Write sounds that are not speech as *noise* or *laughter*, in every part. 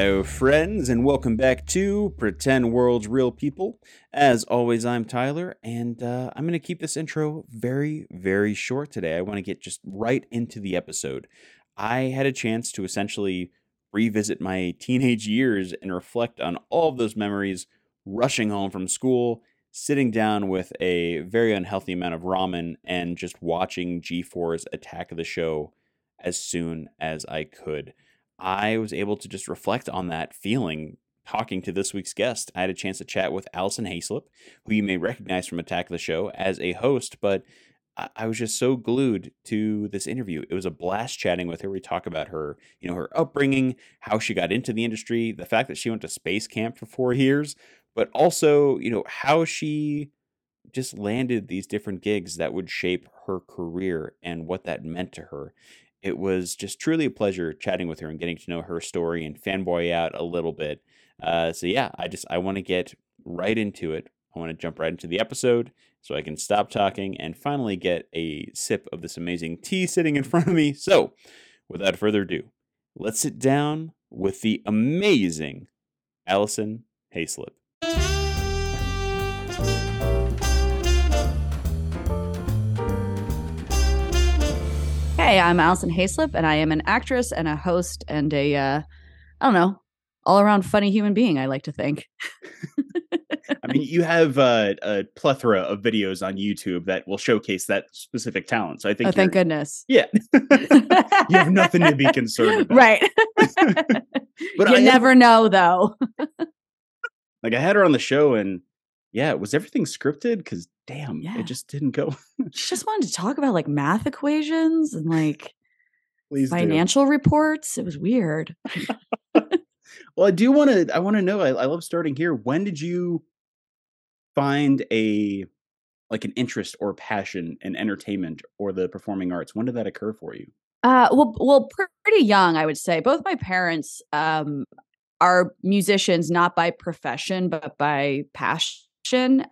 Hello, friends, and welcome back to Pretend World's Real People. As always, I'm Tyler, and uh, I'm going to keep this intro very, very short today. I want to get just right into the episode. I had a chance to essentially revisit my teenage years and reflect on all of those memories, rushing home from school, sitting down with a very unhealthy amount of ramen, and just watching G4's Attack of the Show as soon as I could. I was able to just reflect on that feeling talking to this week's guest. I had a chance to chat with Alison Haislip, who you may recognize from Attack of the Show as a host, but I was just so glued to this interview. It was a blast chatting with her. We talk about her, you know, her upbringing, how she got into the industry, the fact that she went to space camp for four years, but also, you know, how she just landed these different gigs that would shape her career and what that meant to her it was just truly a pleasure chatting with her and getting to know her story and fanboy out a little bit. Uh, so yeah, I just I want to get right into it. I want to jump right into the episode so I can stop talking and finally get a sip of this amazing tea sitting in *laughs* front of me. So, without further ado, let's sit down with the amazing Alison Haislip. Hey, I'm Alison Haislip, and I am an actress and a host and a, uh, I don't know, all around funny human being, I like to think. I mean, you have uh, a plethora of videos on YouTube that will showcase that specific talent. So I think, oh, thank goodness. Yeah, *laughs* you have nothing to be *laughs* concerned about, right? *laughs* but you I never know, though. like I had her on the show, and yeah, was everything scripted? Because damn, yeah. it just didn't go. *laughs* she just wanted to talk about like math equations and like Please financial do. reports. It was weird. *laughs* well, I do want to. I want to know. I, I love starting here. When did you find a like an interest or passion in entertainment or the performing arts? When did that occur for you? Uh, well, well, pretty young, I would say. Both my parents um, are musicians, not by profession, but by passion.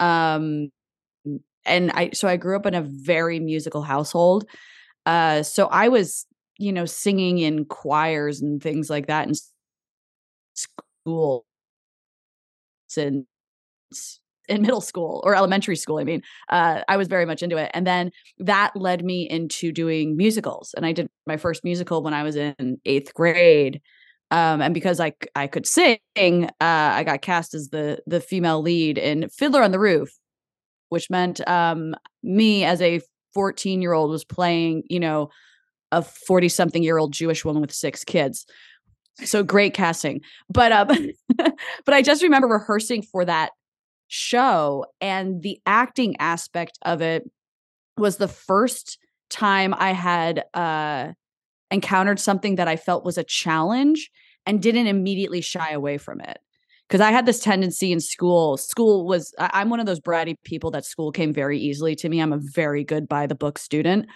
Um, and I so I grew up in a very musical household. Uh, so I was, you know, singing in choirs and things like that in school since in middle school or elementary school. I mean, uh, I was very much into it, and then that led me into doing musicals. And I did my first musical when I was in eighth grade. Um, and because I I could sing, uh, I got cast as the the female lead in Fiddler on the Roof, which meant um, me as a 14 year old was playing, you know, a 40 something year old Jewish woman with six kids. So great casting. But um, *laughs* but I just remember rehearsing for that show and the acting aspect of it was the first time I had uh encountered something that I felt was a challenge and didn't immediately shy away from it because I had this tendency in school. School was, I, am one of those bratty people that school came very easily to me. I'm a very good by the book student.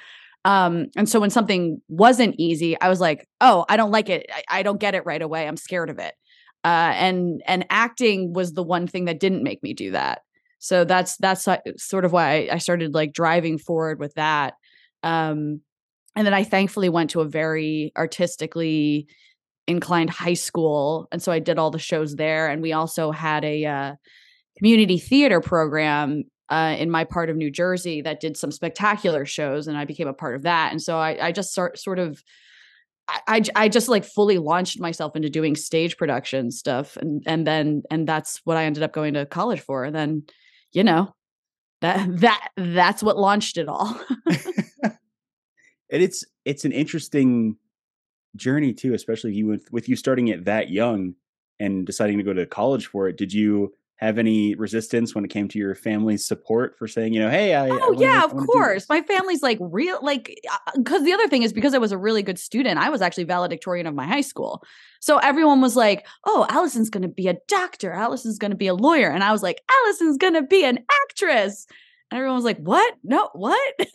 Um, and so when something wasn't easy, I was like, oh, I don't like it. I, I don't get it right away. I'm scared of it. Uh, and and acting was the one thing that didn't make me do that. So that's that's sort of why I, I started like driving forward with that. Um, and then I thankfully went to a very artistically inclined high school and so i did all the shows there and we also had a uh, community theater program uh, in my part of new jersey that did some spectacular shows and i became a part of that and so i, I just sort, sort of I, I just like fully launched myself into doing stage production stuff and and then and that's what I ended up going to college for and then you know that *laughs* that that's what launched it all *laughs* and it's it's an interesting journey too, especially you with with you starting it that young and deciding to go to college for it. Did you have any resistance when it came to your family's support for saying, you know, hey, I oh I wanna, yeah, of course, my family's like real, like because uh, the other thing is because I was a really good student, I was actually valedictorian of my high school, so everyone was like, oh, Alison's going to be a doctor, Alison's going to be a lawyer, and I was like, Alison's going to be an actress. And everyone was like, "What? No, what?" *laughs*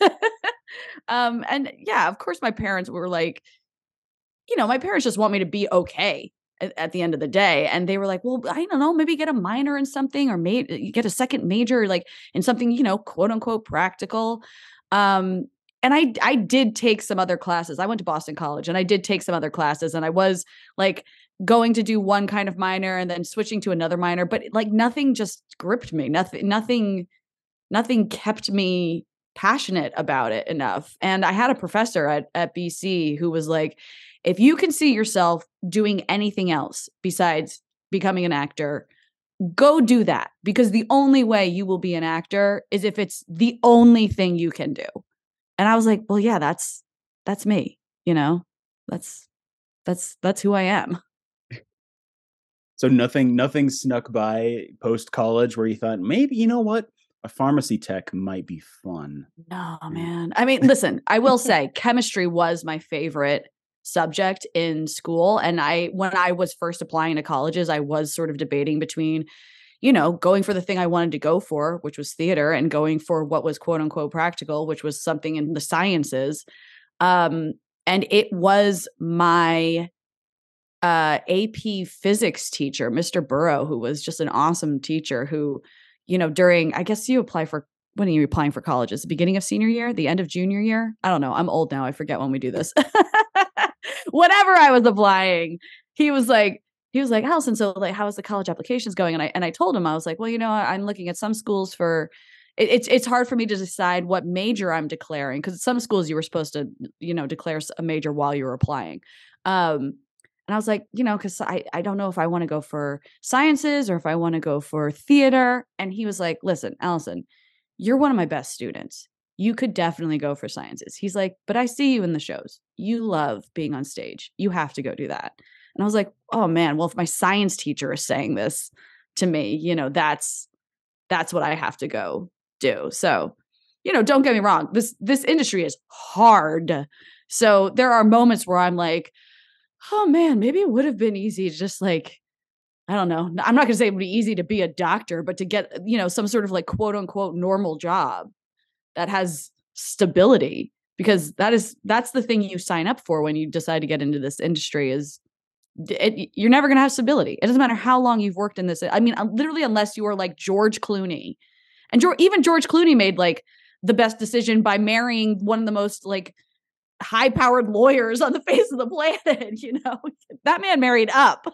um, and yeah, of course, my parents were like, you know, my parents just want me to be okay at, at, the end of the day. And they were like, well, I don't know, maybe get a minor in something or maybe get a second major, like in something, you know, quote unquote practical. Um, and I I did take some other classes. I went to Boston College and I did take some other classes and I was like going to do one kind of minor and then switching to another minor, but like nothing just gripped me. Nothing, nothing, nothing kept me passionate about it enough. And I had a professor at, at BC who was like, if you can see yourself doing anything else besides becoming an actor, go do that because the only way you will be an actor is if it's the only thing you can do. And I was like, well, yeah, that's that's me, you know. That's that's that's who I am. So nothing nothing snuck by post college where you thought maybe you know what a pharmacy tech might be fun. No, man. I mean, listen, I will *laughs* say chemistry was my favorite subject in school and I when I was first applying to colleges, I was sort of debating between you know, going for the thing I wanted to go for, which was theater, and going for what was quote unquote practical, which was something in the sciences. Um, and it was my uh, AP physics teacher, Mr. Burrow, who was just an awesome teacher who, you know, during, I guess you apply for, when are you applying for colleges? The beginning of senior year, the end of junior year? I don't know. I'm old now. I forget when we do this. *laughs* Whatever I was applying, he was like, he was like, Alison, so like, how is the college applications going? And I and I told him, I was like, well, you know, I'm looking at some schools for it, it's it's hard for me to decide what major I'm declaring because some schools you were supposed to, you know, declare a major while you were applying. Um, and I was like, you know, because I, I don't know if I want to go for sciences or if I want to go for theater. And he was like, listen, Alison, you're one of my best students. You could definitely go for sciences. He's like, but I see you in the shows. You love being on stage. You have to go do that. And I was like, oh man, well, if my science teacher is saying this to me, you know, that's that's what I have to go do. So, you know, don't get me wrong. This this industry is hard. So there are moments where I'm like, oh man, maybe it would have been easy to just like, I don't know. I'm not going to say it would be easy to be a doctor, but to get, you know, some sort of like quote unquote normal job that has stability because that is that's the thing you sign up for when you decide to get into this industry is it, you're never going to have stability. It doesn't matter how long you've worked in this. I mean, uh, literally, unless you are like George Clooney, and George, even George Clooney made like the best decision by marrying one of the most like high powered lawyers on the *laughs* face of the planet. You know, *laughs* that man married up.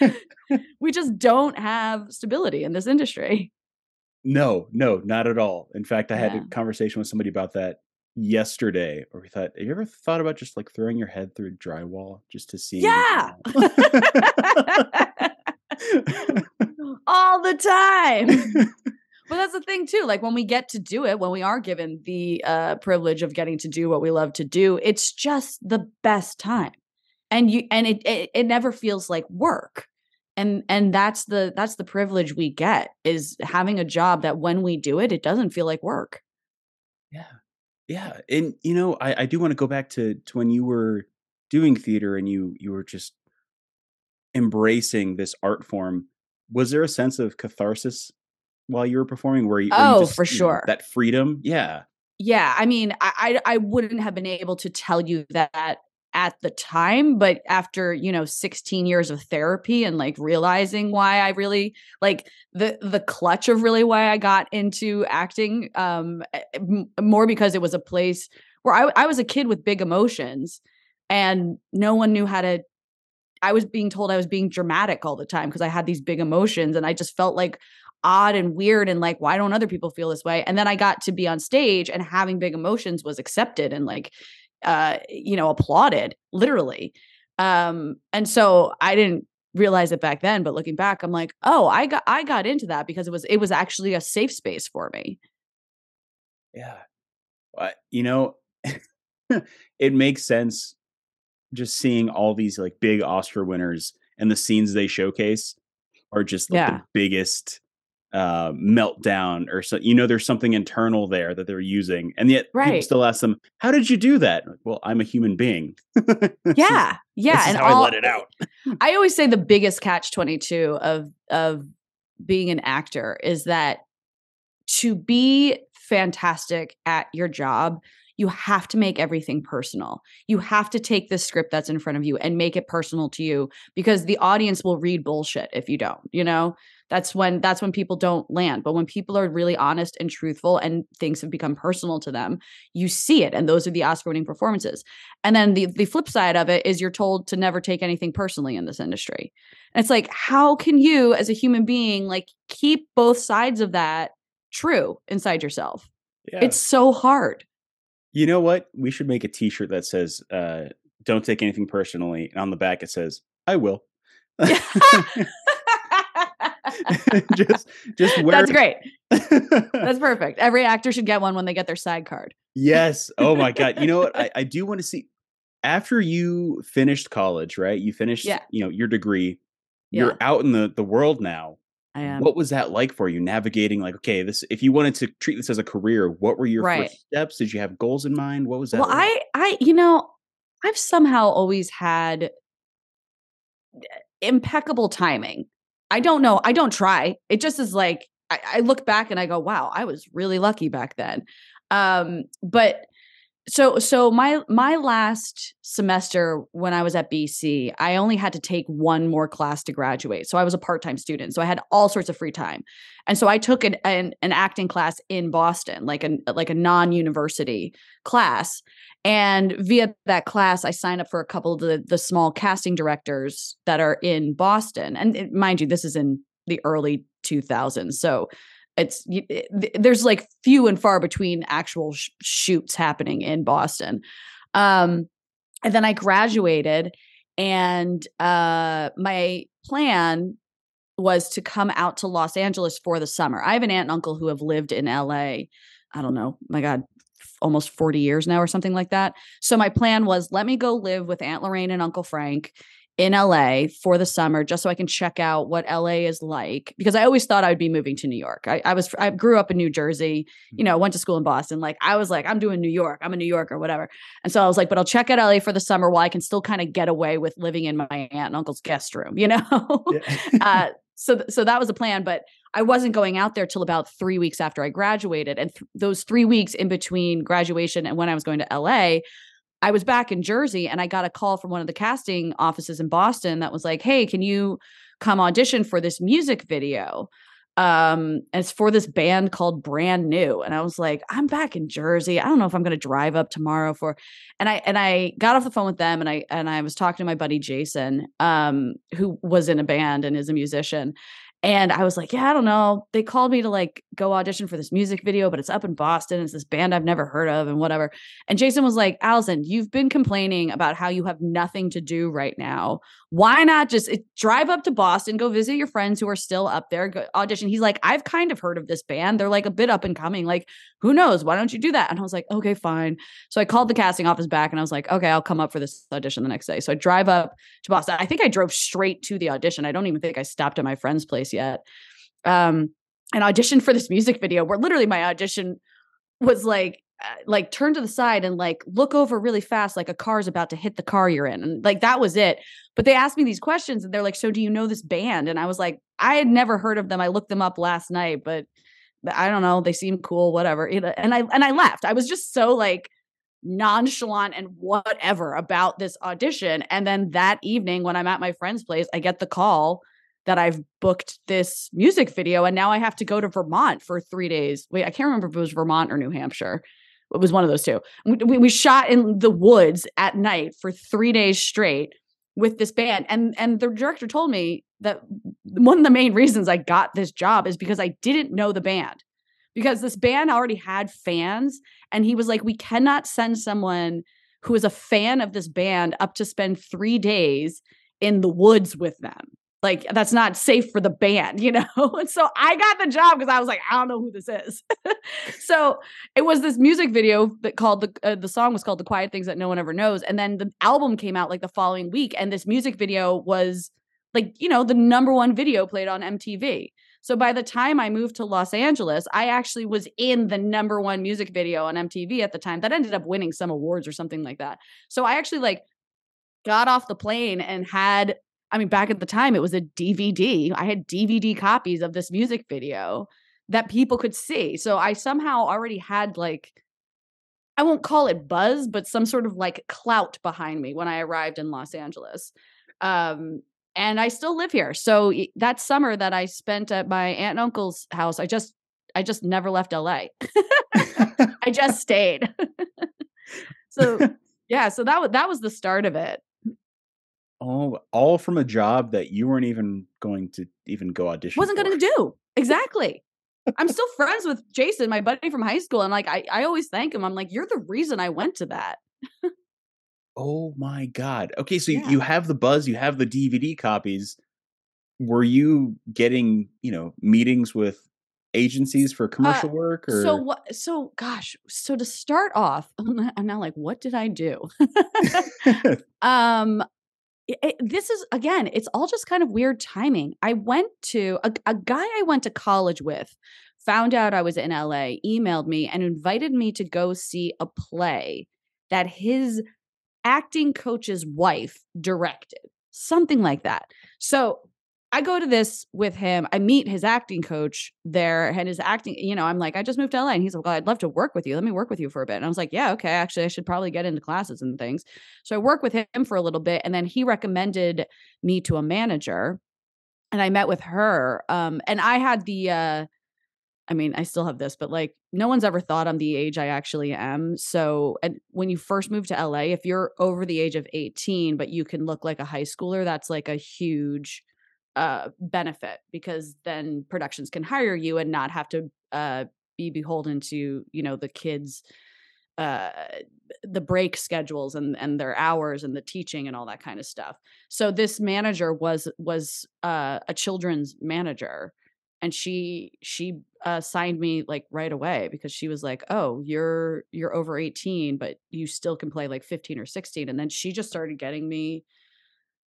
*laughs* we just don't have stability in this industry. No, no, not at all. In fact, I had yeah. a conversation with somebody about that yesterday where we thought, have you ever thought about just like throwing your head through drywall just to see? Yeah. all the time. But that's the thing too. Like when we get to do it, when we are given the uh, privilege of getting to do what we love to do, it's just the best time, and you and it, it it never feels like work, and and that's the that's the privilege we get is having a job that when we do it, it doesn't feel like work. Yeah, yeah, and you know, I I do want to go back to to when you were doing theater and you you were just embracing this art form was there a sense of catharsis while you were performing? Where you, oh, you just, for sure, know, that freedom, yeah, yeah. I mean, I, I I wouldn't have been able to tell you that at the time but after you know 16 years of therapy and like realizing why i really like the the clutch of really why i got into acting um eh, m- more because it was a place where I, I was a kid with big emotions and no one knew how to i was being told i was being dramatic all the time because i had these big emotions and i just felt like odd and weird and like why don't other people feel this way? And then i got to be on stage and having big emotions was accepted and like uh you know applauded literally. Um and so i didn't realize it back then but looking back i'm like oh i got i got into that because it was it was actually a safe space for me. Yeah. You know *laughs* it makes sense just seeing all these like big oscar winners and the scenes they showcase are just like yeah. the biggest uh, meltdown or so you know there's something internal there that they're using and yet right. people still ask them how did you do that well i'm a human being *laughs* yeah yeah and all, i let it out *laughs* i always say the biggest catch 22 of of being an actor is that to be fantastic at your job you have to make everything personal. You have to take the script that's in front of you and make it personal to you because the audience will read bullshit if you don't, you know? That's when that's when people don't land. But when people are really honest and truthful and things have become personal to them, you see it and those are the Oscar winning performances. And then the the flip side of it is you're told to never take anything personally in this industry. And it's like how can you as a human being like keep both sides of that true inside yourself? Yeah. It's so hard. You know what? We should make a t-shirt that says uh don't take anything personally and on the back it says I will. *laughs* *laughs* just just wear That's great. *laughs* That's perfect. Every actor should get one when they get their side card. Yes. Oh my god. You know what? I, I do want to see after you finished college, right? You finished yeah. you know your degree. Yeah. You're out in the the world now. I am. What was that like for you navigating like okay, this if you wanted to treat this as a career, what were your right. first steps? Did you have goals in mind? What was that? Well, like? I I you know, I've somehow always had impeccable timing. I don't know. I don't try. It just is like I, I look back and I go, wow, I was really lucky back then. Um, but so so my my last semester when i was at bc i only had to take one more class to graduate. So i was a part-time student so i had all sorts of free time. And so i took an an, an acting class in boston like a like a non-university class. And via that class i signed up for a couple of the, the small casting directors that are in boston. And it, mind you this is in the early 2000s so it's there's like few and far between actual sh- shoots happening in Boston. Um, and then I graduated, and uh, my plan was to come out to Los Angeles for the summer. I have an aunt and uncle who have lived in LA. I don't know, my God, almost 40 years now or something like that. So my plan was let me go live with Aunt Lorraine and Uncle Frank in LA for the summer just so I can check out what LA is like because I always thought I would be moving to New York. I, I, was I grew up in New Jersey, you know, went to school in Boston. Like I was like, I'm doing New York. I'm a New Yorker, whatever. And so I was like, but I'll check out LA for the summer while I can still kind of get away with living in my aunt and uncle's guest room, *laughs* you know? Yeah. uh, *laughs* so so that was a plan, but I wasn't going out there till about three weeks after I graduated. And th- those three weeks in between graduation and when I was going to LA, I was back in Jersey and I got a call from one of the casting offices in Boston that was like, "Hey, can you come audition for this music video?" Um, it's for this band called Brand New. And I was like, "I'm back in Jersey. I don't know if I'm going to drive up tomorrow for." And I and I got off the phone with them and I and I was talking to my buddy Jason, um, who was in a band and is a musician. And I was like, yeah, I don't know. They called me to like go audition for this music video, but it's up in Boston. It's this band I've never heard of and whatever. And Jason was like, Alison, you've been complaining about how you have nothing to do right now. Why not just eh, drive up to Boston, go visit your friends who are still up there, go audition? He's like, I've kind of heard of this band. They're like a bit up and coming. Like, who knows? Why don't you do that? And I was like, okay, fine. So I called the casting office back and I was like, okay, I'll come up for this audition the next day. So I drive up to Boston. I think I drove straight to the audition. I don't even think I stopped at my friend's place yet. Um, and auditioned for this music video where literally my audition was like uh, like turn to the side and like look over really fast like a car's about to hit the car you're in and like that was it. But they asked me these questions and they're like so do you know this band? And i was like i had never heard of them. I looked them up last night but i don't know. They seem cool whatever and i and i left i was just so like nonchalant and whatever about this audition. And then that evening when i'm at my friend's place i get the call that I've booked this music video and now I have to go to Vermont for three days. Wait, I can't remember if it was Vermont or New Hampshire. It was one of those two. We, we shot in the woods at night for three days straight with this band. And and the director told me that one of the main reasons I got this job is because I didn't know the band. Because this band already had fans. And he was like, we cannot send someone who is a fan of this band up to spend three days in the woods with them like that's not safe for the band, you *laughs* know? and so I got the job because I was like, I don't know who this is. *laughs* so it was this music video that called the uh, the song was called "The Quiet Things That No One Ever Knows," and then the album came out like the following week, and this music video was like you know the number one video played on MTV. So by the time I moved to Los Angeles, I actually was in the number one music video on MTV at the time. That ended up winning some awards or something like that. So I actually like got off the plane and had I mean, back at the time, it was a DVD. I had DVD copies of this music video that people could see. So I somehow already had like I won't call it buzz, but some sort of like clout behind me when I arrived in Los Angeles. Um, and I still live here. So that summer that I spent at my aunt and uncle's house, I just I just never left LA. *laughs* I just *laughs* stayed. *laughs* so yeah, so that was that was the start of it. All all from a job that you weren't even going to even go audition. Wasn't going to do *laughs* exactly. I'm still friends with Jason, my buddy from high school, and like I I always thank him. I'm like, you're the reason I went to that. oh my god. Okay, so yeah. you have the buzz, you have the DVD copies. Were you getting you know meetings with agencies for uh, commercial uh, work or so what so gosh so to start off *laughs* i'm now like what did i do *laughs* um it, this is again it's all just kind of weird timing. I went to a, a guy i went to college with found out i was in la emailed me and invited me to go see a play that his acting coach's wife directed something like that. So I go to this with him. I meet his acting coach there and his acting, you know, I'm like, I just moved to LA. And he's like, well, I'd love to work with you. Let me work with you for a bit. And I was like, yeah, okay. Actually, I should probably get into classes and things. So I work with him for a little bit. And then he recommended me to a manager. And I met with her. Um, and I had the uh I mean, I still have this, but like no one's ever thought I'm the age I actually am. So, and when you first move to LA, if you're over the age of 18, but you can look like a high schooler, that's like a huge uh, benefit because then productions can hire you and not have to uh, be beholden to you know the kids uh the break schedules and and their hours and the teaching and all that kind of stuff. So this manager was was uh a children's manager and she she uh signed me like right away because she was like oh you're you're over 18 but you still can play like 15 or 16 and then she just started getting me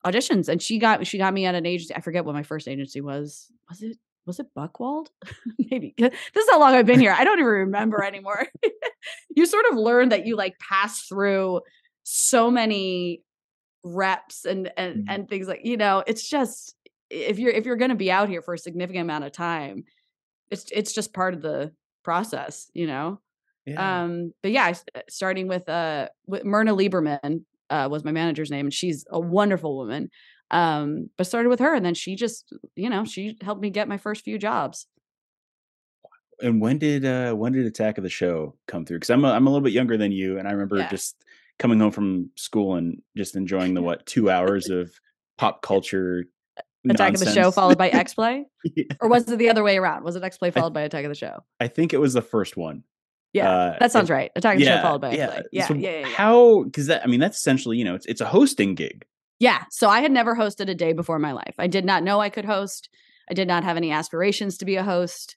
auditions and she got she got me at an agency i forget what my first agency was was it was it buchwald *laughs* maybe this is how long i've been here i don't even remember anymore *laughs* you sort of learn that you like pass through so many reps and and mm-hmm. and things like you know it's just if you're if you're going to be out here for a significant amount of time it's it's just part of the process you know yeah. um but yeah starting with uh with myrna lieberman uh, was my manager's name, and she's a wonderful woman. Um, but started with her, and then she just, you know, she helped me get my first few jobs. And when did uh when did Attack of the Show come through? Because I'm a, I'm a little bit younger than you, and I remember yeah. just coming home from school and just enjoying the what two hours of pop culture Attack nonsense. of the Show followed by *laughs* X Play, yeah. or was it the other way around? Was it X Play followed I, by Attack of the Show? I think it was the first one. Yeah, uh, that sounds right. Attack yeah, show followed by yeah. Yeah, so yeah, yeah, yeah. How? Because that I mean that's essentially you know it's it's a hosting gig. Yeah. So I had never hosted a day before in my life. I did not know I could host. I did not have any aspirations to be a host.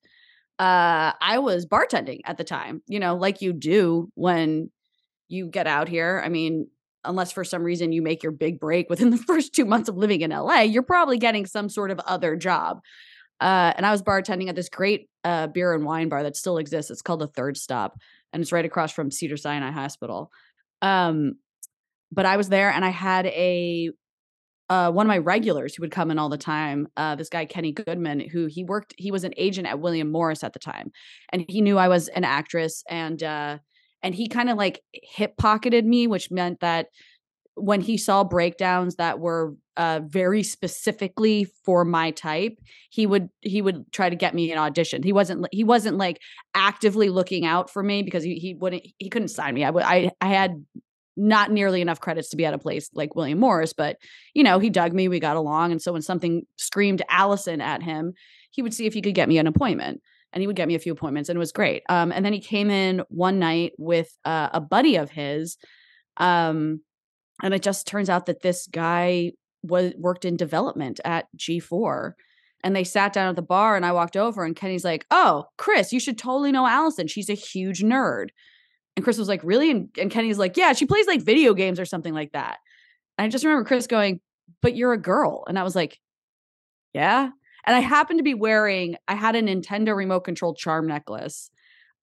Uh, I was bartending at the time. You know, like you do when you get out here. I mean, unless for some reason you make your big break within *laughs* the first two months of living in LA, you're probably getting some sort of other job. Uh, and I was bartending at this great uh, beer and wine bar that still exists. It's called the Third Stop, and it's right across from Cedar Sinai Hospital. Um, but I was there, and I had a uh, one of my regulars who would come in all the time. Uh, this guy Kenny Goodman, who he worked, he was an agent at William Morris at the time, and he knew I was an actress, and uh, and he kind of like hip pocketed me, which meant that when he saw breakdowns that were uh, very specifically for my type he would he would try to get me an audition. He wasn't he wasn't like actively looking out for me because he, he wouldn't he couldn't sign me. I i i had not nearly enough credits to be at a place like william morris but you know he dug me we got along and so when something screamed alison at him he would see if he could get me an appointment and he would get me a few appointments and it was great. Um, and then he came in one night with uh, a buddy of his um, and it just turns out that this guy was worked in development at G4 and they sat down at the bar and I walked over and Kenny's like, "Oh, Chris, you should totally know Alison. She's a huge nerd." And Chris was like, "Really?" And, and Kenny's like, "Yeah, she plays like video games or something like that." And I just remember Chris going, "But you're a girl." And I was like, "Yeah." And I happened to be wearing I had a Nintendo remote control charm necklace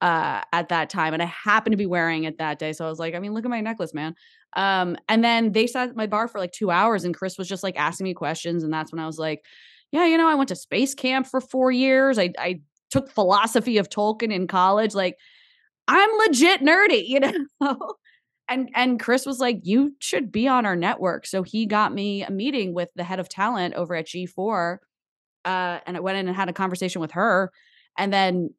uh at that time and I happened to be wearing it that day. So I was like, I mean, look at my necklace, man. Um, and then they sat at my bar for like two hours, and Chris was just like asking me questions. And that's when I was like, yeah, you know, I went to space camp for four years. I, I took philosophy of Tolkien in college. Like, I'm legit nerdy, *laughs* you know? and and Chris was like, "You should be on our network." So he got me a meeting with the head of talent over at G4, uh, and I went in and had a conversation with her. And then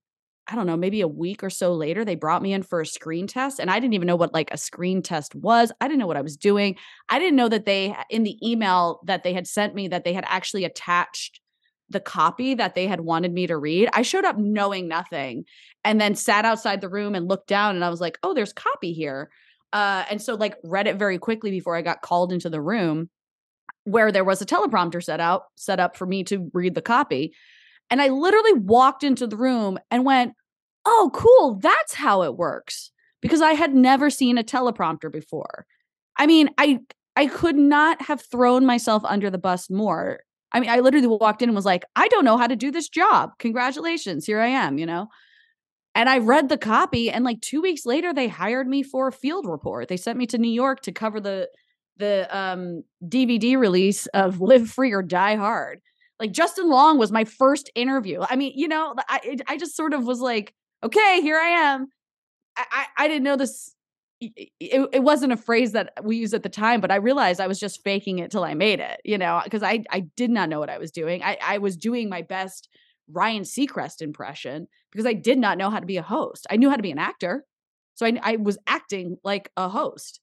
I don't know, maybe a week or so later, they brought me in for a screen test, and I didn't even know what like a screen test was. I didn't know what I was doing. I didn't know that they in the email that they had sent me that they had actually attached the copy that they had wanted me to read. I showed up knowing nothing and then sat outside the room and looked down and I was like, "Oh, there's copy here." Uh, and so like read it very quickly before I got called into the room where there was a teleprompter set out set up for me to read the copy. And I literally walked into the room and went, "Oh, cool, that's how it works." Because I had never seen a teleprompter before. I mean, I I could not have thrown myself under the bus more. I mean, I literally walked in and was like, "I don't know how to do this job. Congratulations, here I am," you know? And I read the copy and like 2 weeks later they hired me for a field report. They sent me to New York to cover the the um DVD release of *laughs* Live Free or Die Hard. Like Justin Long was my first interview. I mean, you know, I I just sort of was like, okay, here I am. I I, I didn't know this it, it wasn't a phrase that we used at the time, but I realized I was just faking it till I made it, you know, because I I did not know what I was doing. I, I was doing my best Ryan Seacrest impression because I did not know how to be a host. I knew how to be an actor. So I, I was acting like a host.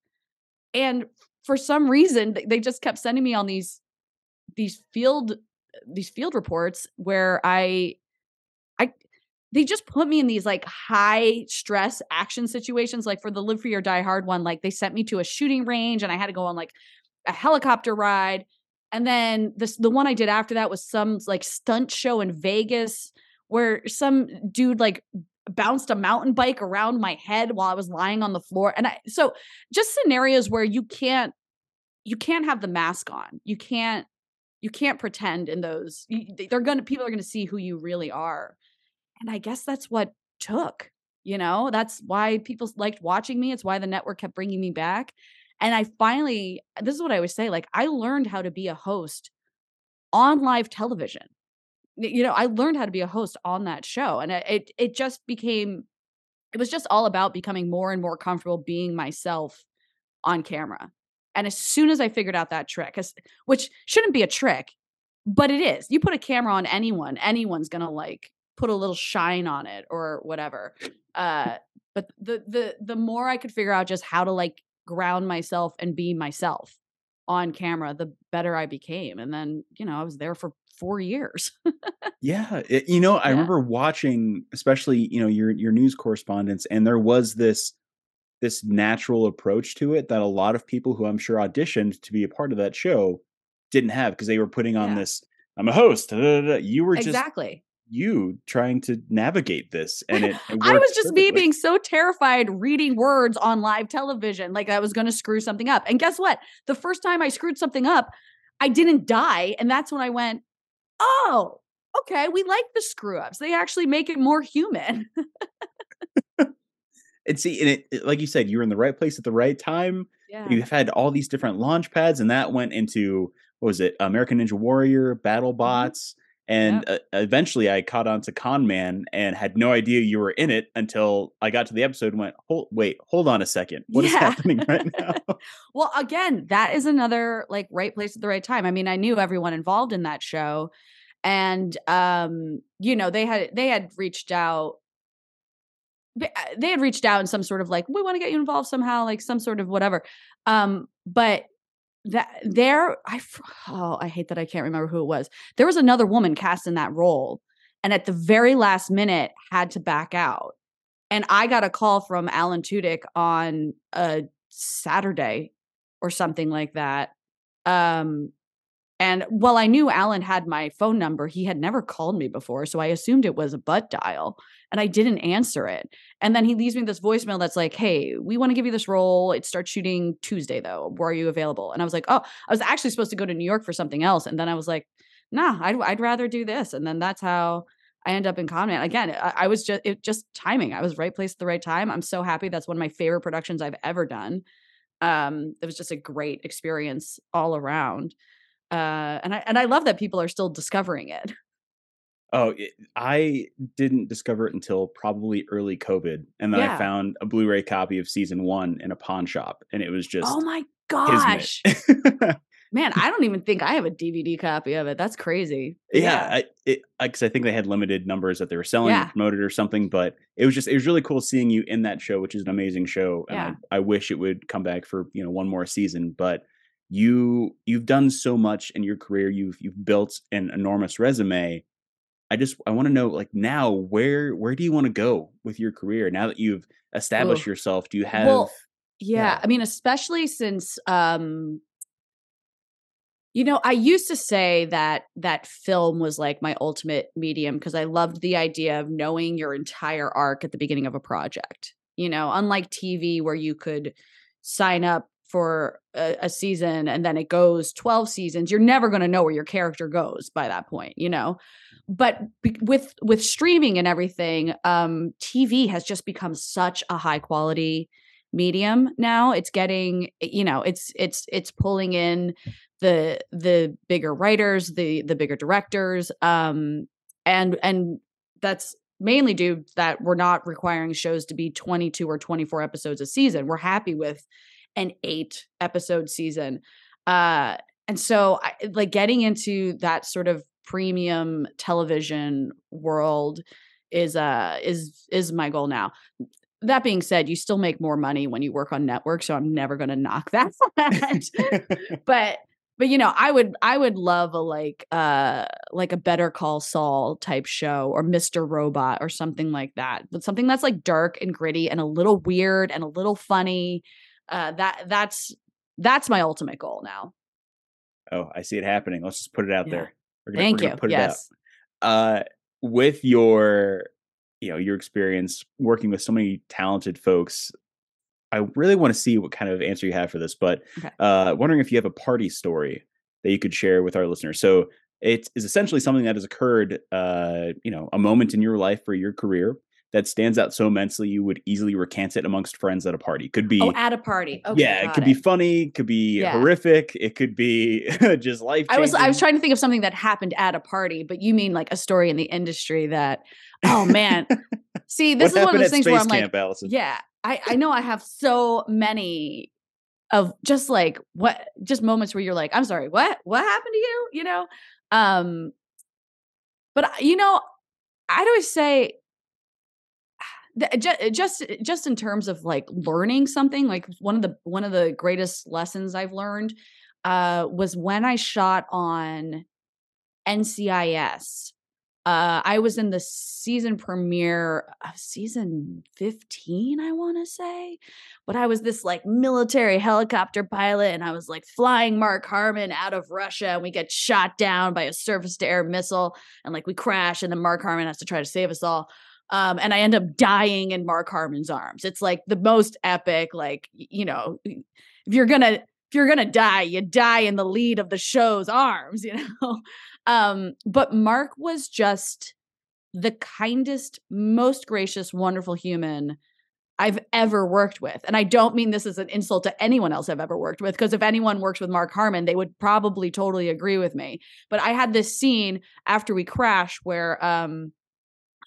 And for some reason, they just kept sending me on these these field these field reports where I I they just put me in these like high stress action situations like for the live free or die hard one like they sent me to a shooting range and I had to go on like a helicopter ride and then this the one I did after that was some like stunt show in Vegas where some dude like bounced a mountain bike around my head while I was lying on the floor. And I so just scenarios where you can't you can't have the mask on. You can't you can't pretend in those. they're going to people are going to see who you really are. And I guess that's what took, you know? That's why people liked watching me. It's why the network kept bringing me back. And I finally, this is what I always say like, I learned how to be a host on live television. You know, I learned how to be a host on that show. And uh, it, it just became, it was just all about becoming more and more comfortable being myself on camera. And as soon as I figured out that trick, which shouldn't be a trick, but it is. You put a camera on anyone, anyone's gonna like put a little shine on it or whatever. Uh, but the the the more I could figure out just how to like ground myself and be myself on camera, the better I became. And then, you know, I was there for four years. *laughs* yeah. It, you know, I yeah. remember watching, especially, you know, your your news correspondence, and there was this this natural approach to it that a lot of people who I'm sure auditioned to be a part of that show didn't have because they were putting on yeah. this I'm a host. Da, da, da, you were exactly you trying to navigate this *laughs* and it, it i was just perfectly. me being so terrified reading words on live television like i was going to screw something up and guess what the first time i screwed something up i didn't die and that's when i went oh okay we like the screw ups they actually make it more human *laughs* and see and it, it, like you said you were in the right place at the right time yeah. you've had all these different launch pads and that went into what was it american ninja warrior battle mm-hmm. bots and yep. uh, eventually I caught on to Con Man and had no idea you were in it until I got to the episode and went, hold, wait, hold on a second. What yeah. is happening *laughs* right now? *laughs* well, again, that is another like right place at the right time. I mean, I knew everyone involved in that show and um, you know, they had they had reached out they had reached out in some sort of like, we want to get you involved somehow, like some sort of whatever. Um, but that there i oh i hate that i can't remember who it was there was another woman cast in that role and at the very last minute had to back out and i got a call from alan tudyk on a saturday or something like that um and while I knew Alan had my phone number, he had never called me before. So I assumed it was a butt dial and I didn't answer it. And then he leaves me this voicemail that's like, Hey, we want to give you this role. It starts shooting Tuesday though. Where are you available? And I was like, Oh, I was actually supposed to go to New York for something else. And then I was like, Nah, I'd, I'd rather do this. And then that's how I end up in Man. Again, I, I was just, it just timing. I was right place at the right time. I'm so happy. That's one of my favorite productions I've ever done. Um, it was just a great experience all around uh, and I and I love that people are still discovering it. *laughs* Oh, it, I didn't discover it until probably early COVID, and then yeah. I found a Blu-ray copy of season one in a pawn shop, and it was just oh my gosh, *laughs* man! I don't even think I have a DVD copy of it. That's crazy. Yeah, yeah. because I, I, think they had limited numbers that they were selling, yeah. promoted or something. But it was just it was really cool seeing you in that show, which is an amazing show, and yeah. I, I wish it would come back for you know one more season, but you you've done so much in your career you've you've built an enormous resume I just I want to know like now where where do you want to go with your career now that you've established Ooh. yourself? Do you have well, yeah, yeah, I mean especially since um you know, I used to say that that film was like my ultimate medium because I loved the idea of knowing your entire arc at the beginning of a project. You know, unlike TV where you could sign up for a, a, season and then it goes 12 seasons you're never going to know where your character goes by that point you know? But be- with with streaming and everything um tv has just become such a high quality medium now it's getting you know it's it's it's pulling in the the bigger writers the the bigger directors um and and that's mainly due that we're not requiring shows to be 22 or 24 episodes a season we're happy with an eight episode season. Uh, and so, I, like, getting into that sort of premium television world is uh is is my goal now that being said, you still make more money when you work on network, so I'm never going to knock *laughs* that. *laughs* but but you know, I would I would love a like uh like a Better Call Saul type show or Mr. Robot or something like that. But something that's like dark and gritty and a little weird and a little funny uh, that that's that's my ultimate goal now. Oh, I see it happening. Let's just put it out yeah. there. We're gonna, Thank we're you. Put yes. it out. Uh, with your, you know, your experience working with so many talented folks, I really want to see what kind of answer you have for this. But okay. uh, wondering if you have a party story that you could share with our listeners. So it is essentially something that has occurred, uh, you know, a moment in your life or your career that stands out so immensely you would easily recant it amongst friends at a party. Could be oh, at a party. Okay, yeah, it could it. be funny, could be yeah. horrific, it could be *laughs* just life. I was I was trying to think of something that happened at a party, but you mean like a story in the industry that oh man. *laughs* See, this what is one of those things where I'm like, Alison? yeah, I I know I have so many of just like what just moments where you're like, I'm sorry, what what happened to you? You know, um, but you know, I'd always say just just in terms of like learning something like one of the one of the greatest lessons i've learned uh was when i shot on ncis uh i was in the season premiere of season 15 i want to say but i was this like military helicopter pilot and i was like flying mark harmon out of russia and we get shot down by a surface to air missile and like we crash and then mark harmon has to try to save us all um, and I end up dying in Mark Harmon's arms. It's like the most epic, like, you know, if you're gonna if you're gonna die, you die in the lead of the show's arms, *laughs* you know. Um, but Mark was just the kindest, most gracious, wonderful human I've ever worked with. And I don't mean this as an insult to anyone else I've ever worked with, because if anyone works with Mark Harmon, they would probably totally agree with me. But I had this scene after we crash where um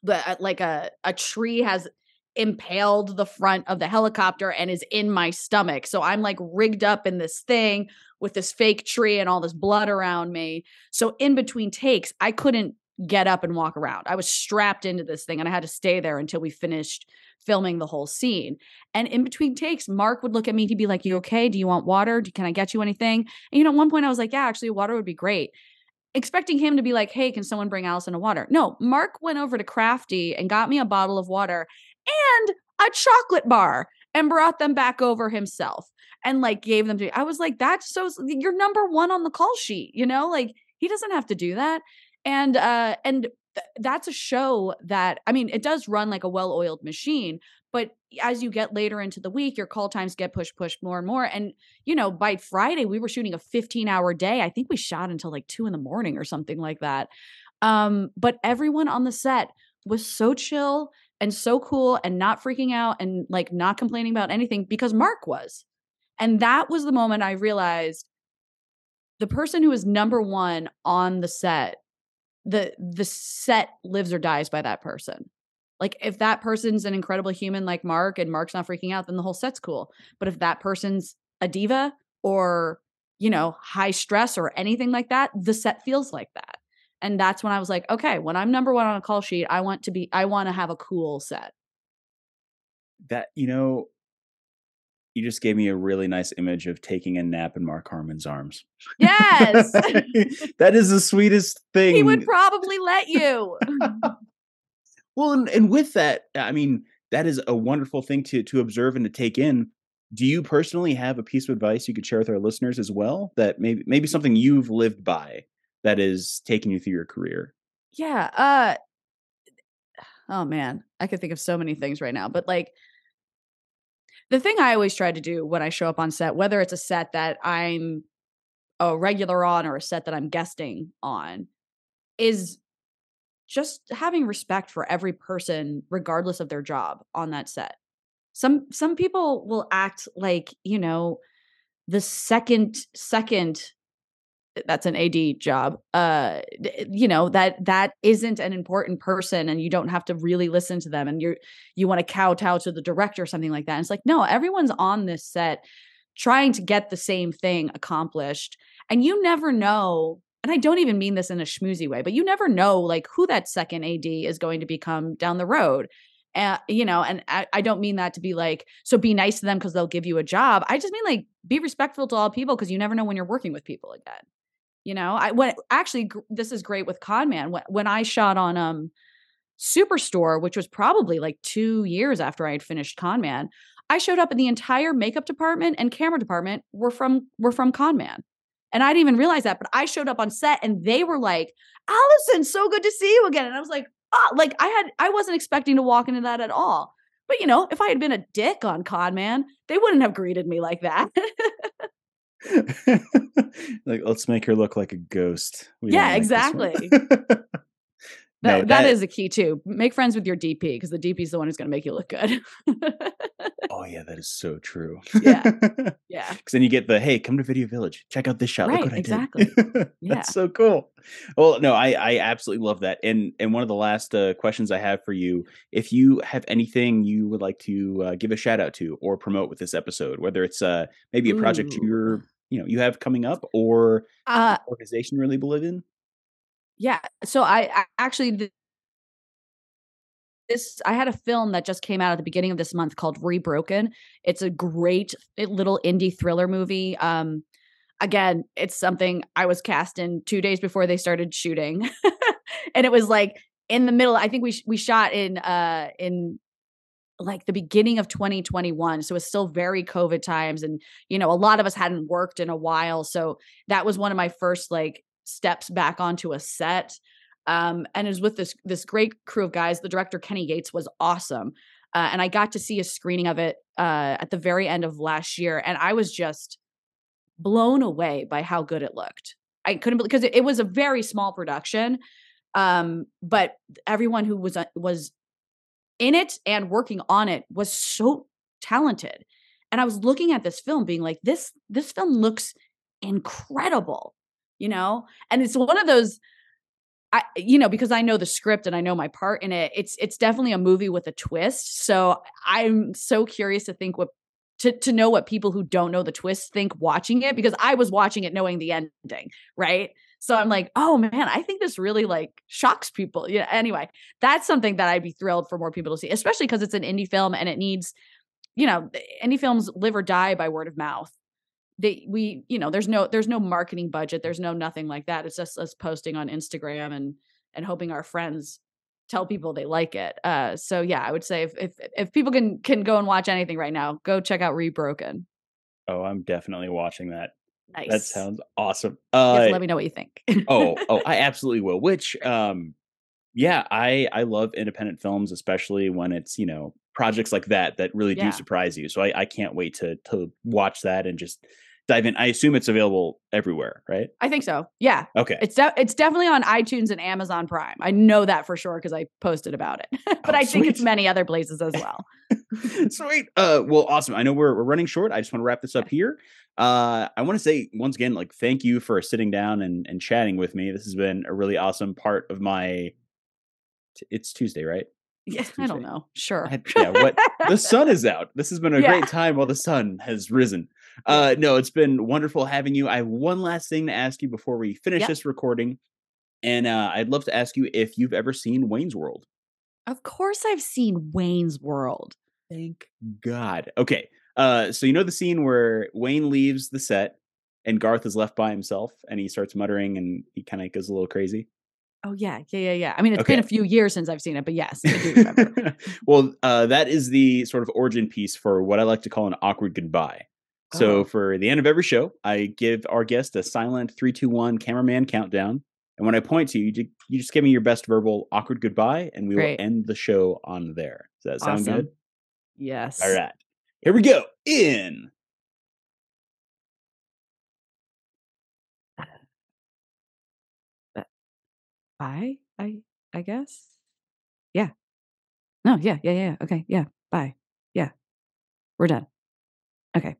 the uh, like a a tree has impaled the front of the helicopter and is in my stomach. So I'm like rigged up in this thing with this fake tree and all this blood around me. So in between takes, I couldn't get up and walk around. I was strapped into this thing and I had to stay there until we finished filming the whole scene. And in between takes, Mark would look at me. He'd be like, You okay? Do you want water? Can I get you anything? And, you know, at one point I was like, Yeah, actually, water would be great expecting him to be like, hey, can someone bring Alison a water? No, Mark went over to Crafty and got me a bottle of water and a chocolate bar and brought them back over himself and like gave them to me. I was like, that's so you're number one on the call sheet, you know, like he doesn't have to do that. And uh and th- that's a show that I mean, it does run like a well-oiled machine, but as you get later into the week, your call times get pushed, pushed more and more. And, you know, by Friday, we were shooting a 15 hour day. I think we shot until like two in the morning or something like that. Um, but everyone on the set was so chill and so cool and not freaking out and like not complaining about anything because Mark was. And that was the moment I realized the person who is number one on the set the the set lives or dies by that person. Like if that person's an incredible human like Mark and Mark's not freaking out, then the whole set's cool. But if that person's a diva or, you know, high stress or anything like that, the set feels like that. And that's when I was like, okay, when I'm number one on a call sheet, I want to be, I want to have a cool set. That, you know, you just gave me a really nice image of taking a nap in Mark Harmon's arms. Yes. *laughs* that is the sweetest thing. He would probably let you. *laughs* *laughs* well, and, and with that, I mean, that is a wonderful thing to to observe and to take in. Do you personally have a piece of advice you could share with our listeners as well? That maybe maybe something you've lived by that is taking you through your career? Yeah. Uh oh man, I could think of so many things right now, but like the thing I always try to do when I show up on set, whether it's a set that I'm a regular on or a set that I'm guesting on, is just having respect for every person regardless of their job on that set. Some some people will act like, you know, the second second that's an AD job. Uh, you know that that isn't an important person, and you don't have to really listen to them, and you're you want to kowtow to the director or something like that. And it's like, no, everyone's on this set trying to get the same thing accomplished, and you never know. And I don't even mean this in a schmoozy way, but you never know like who that second AD is going to become down the road. Uh, you know, and I, I don't mean that to be like, so be nice to them because they'll give you a job. I just mean like be respectful to all people because you never know when you're working with people again. You know, I when actually this is great with Con Man. When, when I shot on um Superstore, which was probably like two years after I had finished Con Man, I showed up and the entire makeup department and camera department were from were from Con Man. And I didn't even realize that, but I showed up on set and they were like, Alison, so good to see you again. And I was like, oh, like I had I wasn't expecting to walk into that at all. But you know, if I had been a dick on Con Man, they wouldn't have greeted me like that. *laughs* like let's make her look like a ghost. We yeah, like *laughs* exactly. no, that, that is a key too. Make friends with your DP because the DP is the one who's going to make you look good. *laughs* oh yeah, that is so true. Yeah, *laughs* yeah. Because then you get the hey, come to Video Village, check out this shot. Right, exactly. *laughs* That's yeah. so cool. Well, no, I I absolutely love that. And and one of the last uh, questions I have for you, if you have anything you would like to uh, give a shout out to or promote with this episode, whether it's uh maybe a project Ooh. you're you know you have coming up or uh, organization you really believe in yeah so i, I actually this i had a film that just came out at the beginning of this month called rebroken. It's a great little indie thriller movie um again it's something i was cast in two days before they started shooting *laughs* and it was like in the middle i think we we shot in uh in like the beginning of 2021 so it's still very covid times and you know a lot of us hadn't worked in a while so that was one of my first like steps back onto a set um and it was with this this great crew of guys the director kenny yates was awesome uh, and i got to see a screening of it uh at the very end of last year and i was just blown away by how good it looked i couldn't because it, it was a very small production um but everyone who was uh, was in it and working on it was so talented. And I was looking at this film being like this this film looks incredible, you know? And it's one of those I you know, because I know the script and I know my part in it, it's it's definitely a movie with a twist. So I'm so curious to think what to to know what people who don't know the twist think watching it because I was watching it knowing the ending, right? So I'm like, oh man, I think this really like shocks people. Yeah. Anyway, that's something that I'd be thrilled for more people to see, especially because it's an indie film and it needs, you know, eh, indie films live or die by word of mouth. They we, you know, there's no there's no marketing budget, there's no nothing like that. It's just us posting on Instagram and and hoping our friends tell people they like it. Uh so yeah, I would say if if if people can can go and watch anything right now, go check out Rebroken. Oh, I'm definitely watching that. Nice. That sounds awesome. Uh, let me know what you think. oh, oh, *laughs* I absolutely will. Which, um, yeah, I I love independent films, especially when it's you know projects like that that really yeah. do surprise you. So I, I can't wait to to watch that and just dive in. I assume it's available everywhere, right? I think so. Yeah. Okay. It's de- it's definitely on iTunes and Amazon Prime. I know that for sure because I posted about it. *laughs* but oh, I think it's many other places as well. *laughs* Sweet. Uh, well, awesome. I know we're, we're running short. I just want to wrap this up here. Uh, I want to say once again, like, thank you for sitting down and, and chatting with me. This has been a really awesome part of my. T- it's Tuesday, right? Yeah, I don't know. Sure. I, yeah. What the sun is out. This has been a *laughs* Yeah. great time while the sun has risen. Uh, no, it's been wonderful having you. I have one last thing to ask you before we finish Yep. this recording, and uh, I'd love to ask you if you've ever seen Wayne's World. Of course, I've seen Wayne's World. Thank God. Okay. Uh, so you know the scene where Wayne leaves the set and Garth is left by himself and he starts muttering and he kind of goes a little crazy. Oh yeah, yeah, yeah, yeah. I mean, it's been a few years since I've seen it, but yes, I do remember. *laughs* well, uh, that is the sort of origin piece for what I like to call an awkward goodbye. So Oh. for the end of every show, I give our guest a silent three, two, one cameraman countdown. And when I point to you, you, you just give me your best verbal awkward goodbye, and we Great. will end the show on there. Does that sound Awesome. good? yes. All right. Here we go. In. Uh, bye. I I guess. Yeah. No. Yeah. Yeah. Yeah. Okay. Yeah. Bye. Yeah. We're done. Okay.